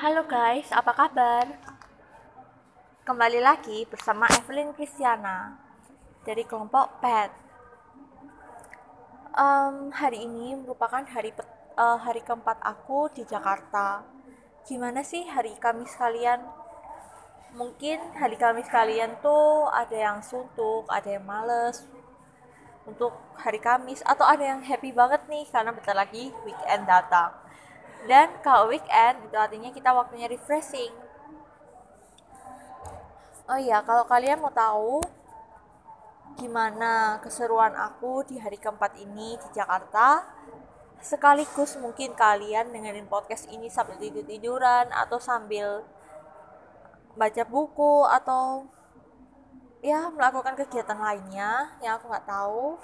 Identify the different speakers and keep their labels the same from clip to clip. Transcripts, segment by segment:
Speaker 1: Halo guys, apa kabar? Kembali lagi bersama Evelyn Kristiana dari kelompok PET. Um, hari ini merupakan hari uh, hari keempat aku di Jakarta. Gimana sih hari Kamis kalian? Mungkin hari Kamis kalian tuh ada yang suntuk, ada yang males untuk hari Kamis, atau ada yang happy banget nih karena bentar lagi weekend datang dan kalau weekend itu artinya kita waktunya refreshing. Oh iya, kalau kalian mau tahu gimana keseruan aku di hari keempat ini di Jakarta, sekaligus mungkin kalian dengerin podcast ini sambil tidur-tiduran atau sambil baca buku atau ya melakukan kegiatan lainnya yang aku nggak tahu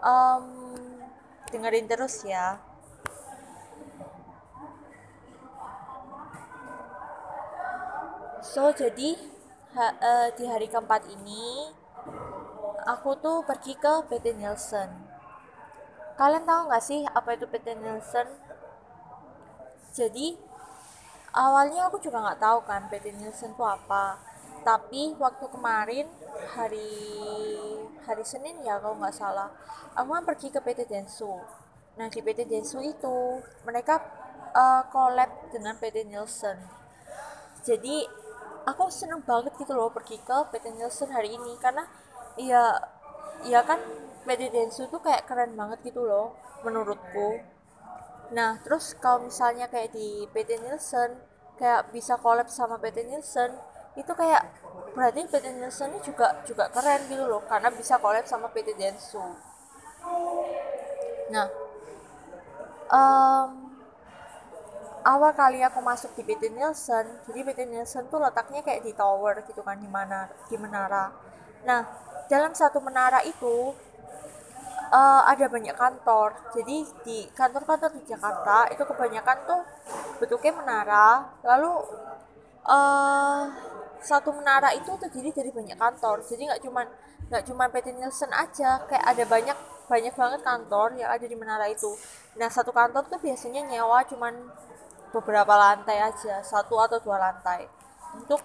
Speaker 1: um, dengerin terus ya so jadi ha, uh, di hari keempat ini aku tuh pergi ke PT Nielsen. Kalian tahu nggak sih apa itu PT Nielsen? Jadi awalnya aku juga nggak tahu kan PT Nielsen itu apa. Tapi waktu kemarin hari hari Senin ya kalau nggak salah aku kan pergi ke PT Densu. Nah di PT Densu itu mereka uh, collab dengan PT Nielsen. Jadi aku seneng banget gitu loh pergi ke PT Nielsen hari ini. Karena ya ya kan PT Densu tuh kayak keren banget gitu loh menurutku. Nah terus kalau misalnya kayak di PT Nielsen kayak bisa collab sama PT Nielsen itu kayak berarti PT Nielsen ini juga juga keren gitu loh karena bisa collab sama PT Densu nah um, awal kali aku masuk di PT Nielsen jadi PT Nielsen tuh letaknya kayak di tower gitu kan di mana di menara. Nah dalam satu menara itu uh, ada banyak kantor. Jadi di kantor-kantor di Jakarta itu kebanyakan tuh bentuknya menara. Lalu uh, satu menara itu terdiri dari banyak kantor. Jadi nggak cuman nggak cuma PT Nielsen aja kayak ada banyak banyak banget kantor yang ada di menara itu. Nah satu kantor tuh biasanya nyewa cuman beberapa lantai aja satu atau dua lantai untuk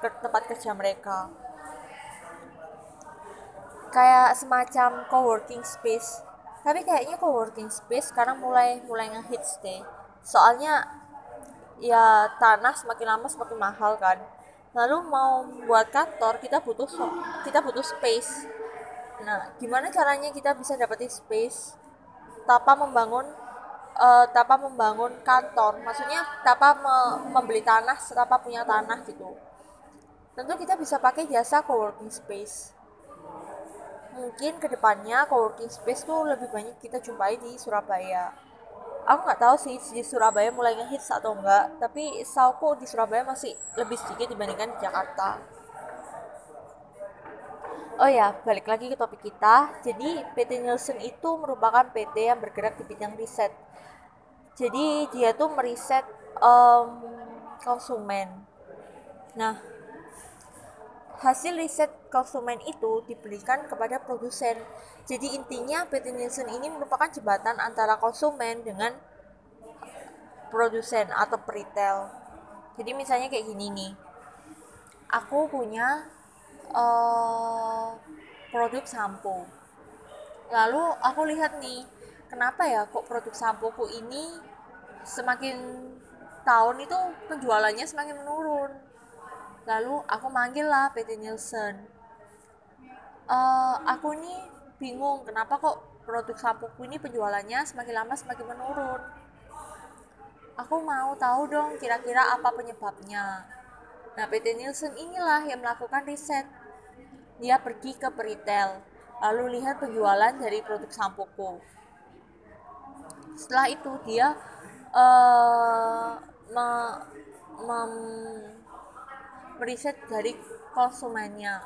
Speaker 1: ke tempat kerja mereka. Kayak semacam co-working space. Tapi kayaknya co-working space sekarang mulai mulai ngehits deh. Soalnya ya tanah semakin lama semakin mahal kan. Lalu mau buat kantor kita butuh kita butuh space. Nah gimana caranya kita bisa dapetin space tanpa membangun uh, tanpa membangun kantor. Maksudnya tanpa me membeli tanah tanpa punya tanah gitu. Tentu kita bisa pakai jasa coworking space. Mungkin ke depannya coworking space tuh lebih banyak kita jumpai di Surabaya. Aku nggak tahu sih di Surabaya mulai ngehits atau enggak tapi sauku di Surabaya masih lebih sedikit dibandingkan di Jakarta Oh ya, balik lagi ke topik kita. Jadi, PT Nielsen itu merupakan PT yang bergerak di bidang riset. Jadi dia tuh meriset um, konsumen. Nah hasil riset konsumen itu diberikan kepada produsen. Jadi intinya PT Nielsen ini merupakan jembatan antara konsumen dengan produsen atau retail jadi misalnya kayak gini nih. Aku punya uh, produk sampo. Lalu aku lihat nih kenapa ya kok produk sampoku ini semakin tahun itu penjualannya semakin menurun? Lalu aku manggil lah PT Nielsen. Uh, aku ini bingung kenapa kok produk sampoku ini penjualannya semakin lama semakin menurun. Aku mau tahu dong kira-kira apa penyebabnya. Nah PT Nielsen inilah yang melakukan riset dia pergi ke peritel lalu lihat penjualan dari produk sampoku. Setelah itu dia uh, me, mem, meriset dari konsumennya.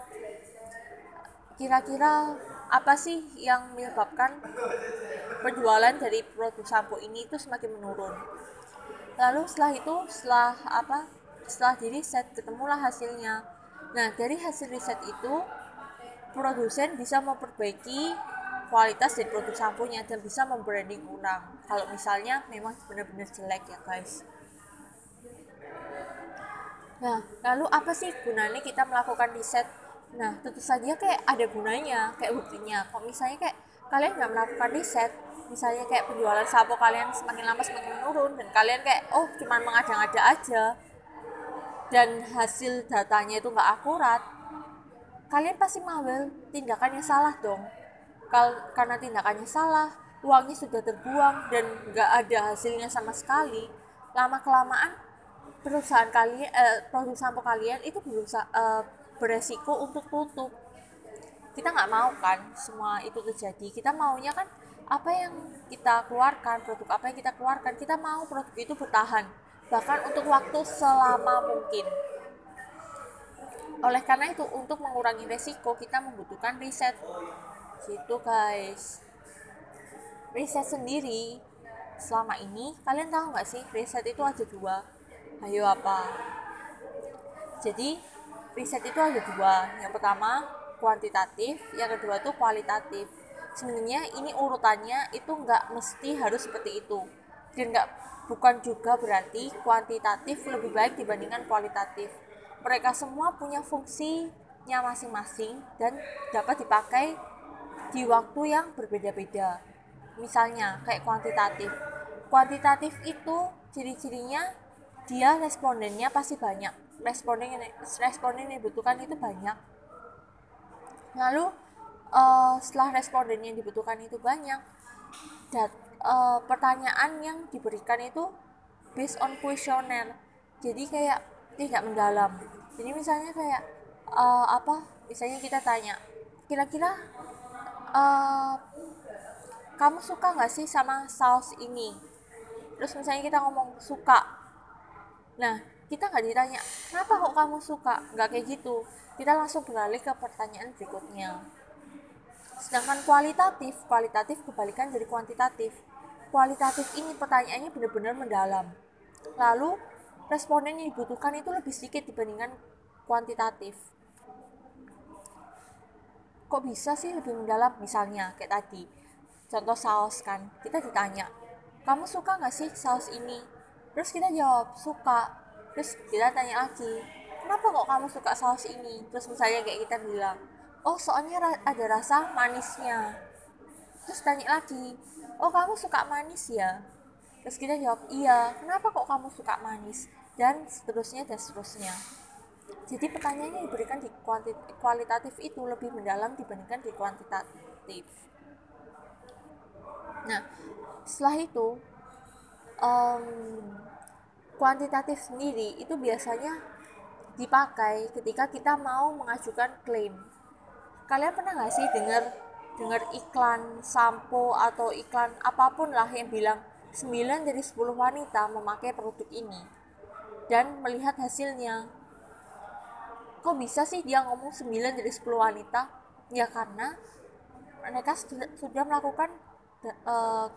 Speaker 1: Kira-kira apa sih yang menyebabkan penjualan dari produk sampo ini itu semakin menurun? Lalu setelah itu setelah apa setelah di riset ketemulah hasilnya. Nah dari hasil riset itu produsen bisa memperbaiki kualitas dari produk sampo-nya dan bisa membranding ulang kalau misalnya memang benar-benar jelek ya guys Nah, lalu apa sih gunanya kita melakukan riset? Nah, tentu saja kayak ada gunanya, kayak buktinya. Kalau misalnya kayak kalian nggak melakukan riset, misalnya kayak penjualan sampo kalian semakin lama semakin menurun dan kalian kayak oh cuman mengada-ngada aja dan hasil datanya itu nggak akurat, kalian pasti mengambil tindakan yang salah dong. Kal karena tindakannya salah, uangnya sudah terbuang dan nggak ada hasilnya sama sekali. Lama kelamaan perusahaan kalian eh, sampo kalian itu berusaha eh, beresiko untuk tutup kita nggak mau kan semua itu terjadi kita maunya kan apa yang kita keluarkan produk apa yang kita keluarkan kita mau produk itu bertahan bahkan untuk waktu selama mungkin oleh karena itu untuk mengurangi resiko kita membutuhkan riset. Gitu guys. Riset sendiri. Selama ini kalian tahu nggak sih riset itu ada dua? Ayo apa? Jadi riset itu ada dua. Yang pertama kuantitatif yang kedua tuh kualitatif. Sebenarnya ini urutannya itu nggak mesti harus seperti itu. Dan nggak bukan juga berarti kuantitatif lebih baik dibandingkan kualitatif mereka semua punya fungsinya masing-masing dan dapat dipakai di waktu yang berbeda-beda. Misalnya kayak kuantitatif. Kuantitatif itu ciri-cirinya dia respondennya pasti banyak. Responden yang responden yang dibutuhkan itu banyak. Lalu uh, setelah responden yang dibutuhkan itu banyak dan uh, pertanyaan yang diberikan itu based on kuesioner jadi kayak tidak mendalam jadi misalnya kayak uh, apa misalnya kita tanya kira-kira uh, kamu suka nggak sih sama saus ini terus misalnya kita ngomong suka Nah, kita nggak ditanya, kenapa kok kamu suka? Nggak kayak gitu. Kita langsung beralih ke pertanyaan berikutnya. Sedangkan kualitatif, kualitatif kebalikan dari kuantitatif. Kualitatif ini pertanyaannya benar-benar mendalam. Lalu, responden yang dibutuhkan itu lebih sedikit dibandingkan kuantitatif. Kok bisa sih lebih mendalam? Misalnya, kayak tadi, contoh saus kan, kita ditanya, kamu suka nggak sih saus ini? terus kita jawab suka terus kita tanya lagi kenapa kok kamu suka saus ini terus misalnya kayak kita bilang oh soalnya ada rasa manisnya terus tanya lagi oh kamu suka manis ya terus kita jawab iya kenapa kok kamu suka manis? Dan seterusnya dan seterusnya. Jadi pertanyaannya diberikan di kualitatif itu lebih mendalam dibandingkan di kuantitatif. Nah setelah itu um, kuantitatif sendiri itu biasanya dipakai ketika kita mau mengajukan klaim. Kalian pernah nggak sih dengar dengar iklan sampo atau iklan apa pun lah yang bilang 9 dari 10 wanita memakai produk ini dan melihat hasilnya. Kok bisa sih dia ngomong 9 dari 10 wanita? Ya karena mereka sudah, melakukan uh,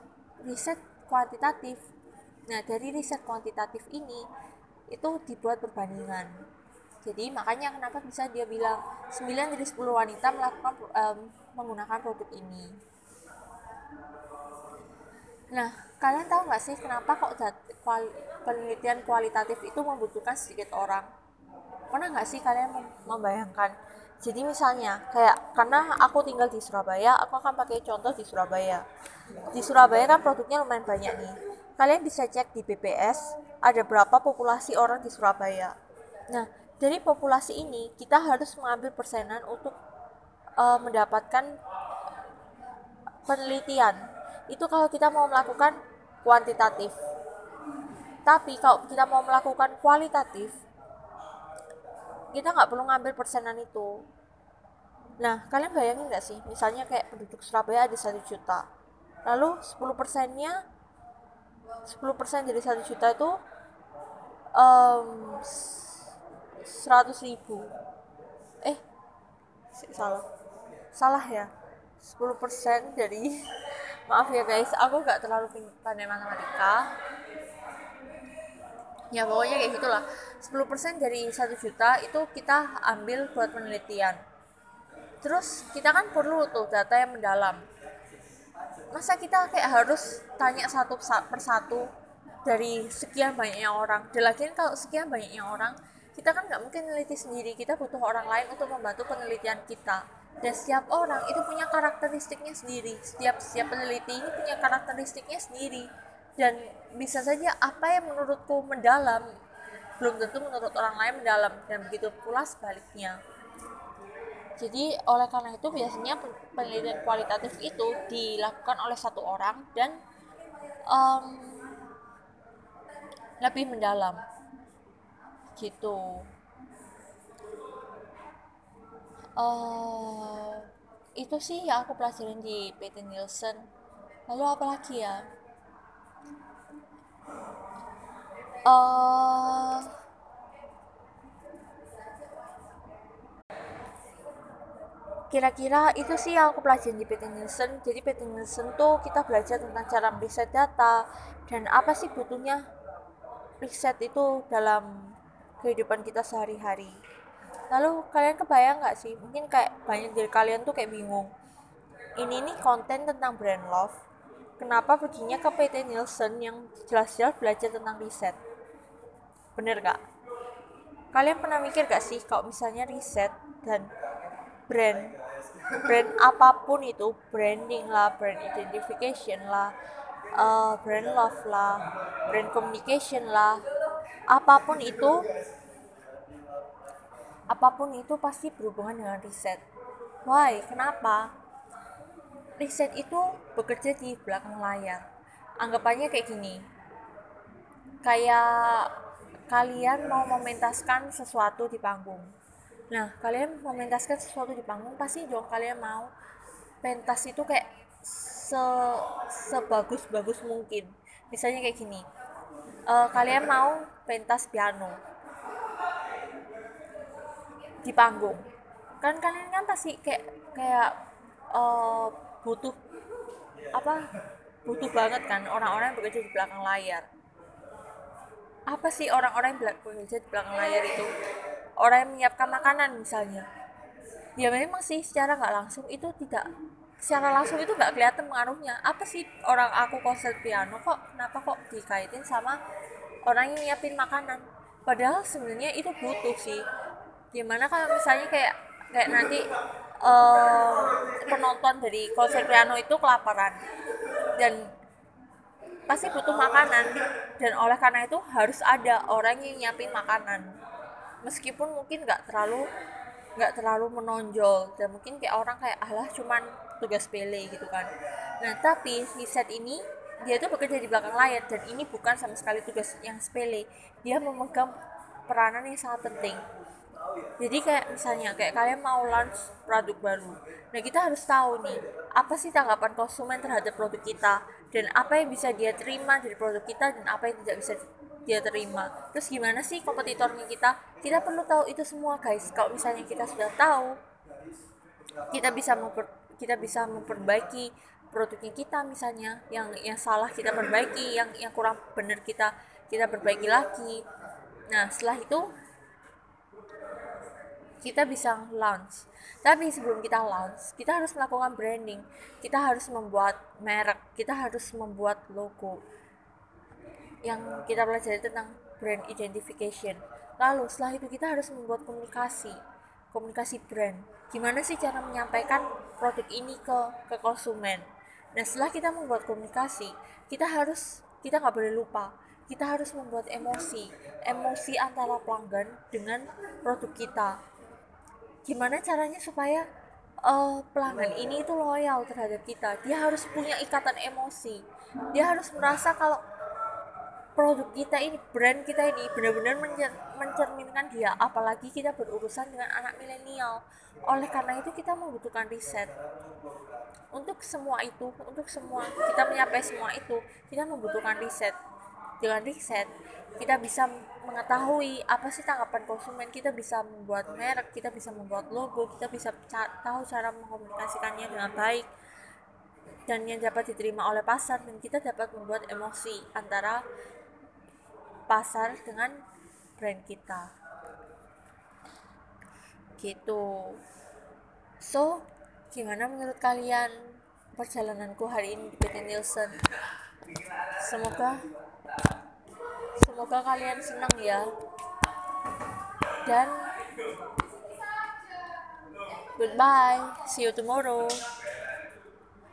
Speaker 1: riset kuantitatif Nah, dari riset kuantitatif ini itu dibuat perbandingan. Jadi makanya kenapa bisa dia bilang 9 dari 10 wanita melakukan um, menggunakan produk ini. Nah, kalian tahu nggak sih kenapa kok penelitian kualitatif itu membutuhkan sedikit orang? Pernah nggak sih kalian membayangkan? Jadi misalnya kayak karena aku tinggal di Surabaya, aku akan pakai contoh di Surabaya. Di Surabaya kan produknya lumayan banyak nih kalian bisa cek di BPS ada berapa populasi orang di Surabaya. Nah, dari populasi ini kita harus mengambil persenan untuk uh, mendapatkan penelitian. Itu kalau kita mau melakukan kuantitatif. Tapi kalau kita mau melakukan kualitatif, kita nggak perlu ngambil persenan itu. Nah, kalian bayangin nggak sih, misalnya kayak penduduk Surabaya ada satu juta, lalu 10 persennya 10% dari 1 juta itu um, 100 ribu. Eh salah. Salah ya. 10% dari maaf ya guys. Aku gak terlalu pandai matematika. Ya pokoknya kayak gitulah. 10% dari 1 juta itu kita ambil buat penelitian. Terus kita kan perlu tuh data yang mendalam. Masa kita kayak harus tanya satu persatu dari sekian banyaknya orang? Dan lagi kalau sekian banyaknya orang kita kan nggak mungkin meneliti sendiri. Kita butuh orang lain untuk membantu penelitian kita dan setiap orang itu punya karakteristiknya sendiri. Setiap setiap peneliti ini punya karakteristiknya sendiri. Dan bisa saja apa yang menurutku mendalam belum tentu menurut orang lain mendalam. Dan begitu pula sebaliknya. Jadi oleh karena itu biasanya penelitian kualitatif itu dilakukan oleh satu orang dan um, lebih mendalam. Gitu uh, itu sih yang aku pelajarin di PT Nielsen. Lalu apa lagi ya? Uh, kira-kira itu sih yang aku pelajarin di PT Nielsen. Jadi PT Nielsen tuh kita belajar tentang cara riset data dan apa sih butuhnya riset itu dalam kehidupan kita sehari-hari lalu kalian kebayang nggak sih mungkin kayak banyak dari kalian tuh kayak bingung ini nih konten tentang brand love kenapa perginya ke PT Nielsen yang jelas-jelas belajar tentang riset bener gak? kalian pernah mikir gak sih kalau misalnya riset dan brand brand apa pun itu branding lah brand identification lah uh, brand love lah brand communication lah apa pun itu apa pun itu pasti berhubungan dengan riset. Why? Kenapa? Riset itu bekerja di belakang layar. Anggapannya kayak gini. Kayak kalian mau mementaskan sesuatu di panggung. Nah kalian mementaskan sesuatu di panggung pasti dong kalian mau pentas itu kayak se sebagus-bagus mungkin. Misalnya kayak gini uh, kalian mau pentas piano di panggung. Kan kalian kan pasti kayak kayak uh, butuh apa butuh banget kan orang-orang yang bekerja di belakang layar. Apa sih orang-orang yang bekerja di belakang layar itu? Orang yang menyiapkan makanan misalnya. Ya memang sih secara nggak langsung itu tidak secara langsung itu nggak kelihatan pengaruhnya. Apa sih orang aku konser piano kok kenapa kok dikaitin sama orang yang nyiapin makanan? Padahal sebenarnya itu butuh sih gimana kalau misalnya kayak kayak nanti uh, penonton dari konser piano itu kelaparan dan pasti butuh makanan dan oleh karena itu harus ada orang yang nyiapin makanan. Meskipun mungkin nggak terlalu nggak terlalu menonjol dan mungkin kayak orang kayak alah cuman tugas pele gitu kan. Nah tapi riset ini dia tuh bekerja di belakang layar dan ini bukan sama sekali tugas yang sepele. Dia memegang peranan yang sangat penting jadi kayak misalnya kayak kalian mau launch produk baru. Nah kita harus tahu nih apa sih tanggapan konsumen terhadap produk kita? Dan apa yang bisa dia terima dari produk kita dan apa yang tidak bisa dia terima? Terus gimana sih kompetitornya kita? Kita perlu tahu itu semua guys. Kalau misalnya kita sudah tahu kita bisa memper, kita bisa memperbaiki produknya kita misalnya yang yang salah kita perbaiki yang yang kurang benar kita kita perbaiki lagi. Nah setelah itu kita bisa launch tapi sebelum kita launch kita harus melakukan branding kita harus membuat merek kita harus membuat logo yang kita pelajari tentang brand identification. Lalu setelah itu kita harus membuat komunikasi, komunikasi brand. Gimana sih cara menyampaikan produk ini ke ke konsumen? Nah setelah kita membuat komunikasi, kita harus kita nggak boleh lupa, kita harus membuat emosi, emosi antara pelanggan dengan produk kita. Gimana caranya supaya uh, pelanggan ini itu loyal terhadap kita? Dia harus punya ikatan emosi. Dia harus merasa kalau produk kita ini brand kita ini benar-benar mencerminkan dia apalagi kita berurusan dengan anak milenial oleh karena itu kita membutuhkan riset untuk semua itu untuk semua kita menyapai semua itu kita membutuhkan riset dengan riset kita bisa mengetahui apa sih tanggapan konsumen kita bisa membuat merek kita bisa membuat logo kita bisa tahu cara mengkomunikasikannya dengan baik dan yang dapat diterima oleh pasar dan kita dapat membuat emosi antara pasar dengan brand kita. Gitu. So gimana menurut kalian perjalananku hari ini di PT Nielsen? Semoga semoga kalian senang ya. Dan goodbye. See you tomorrow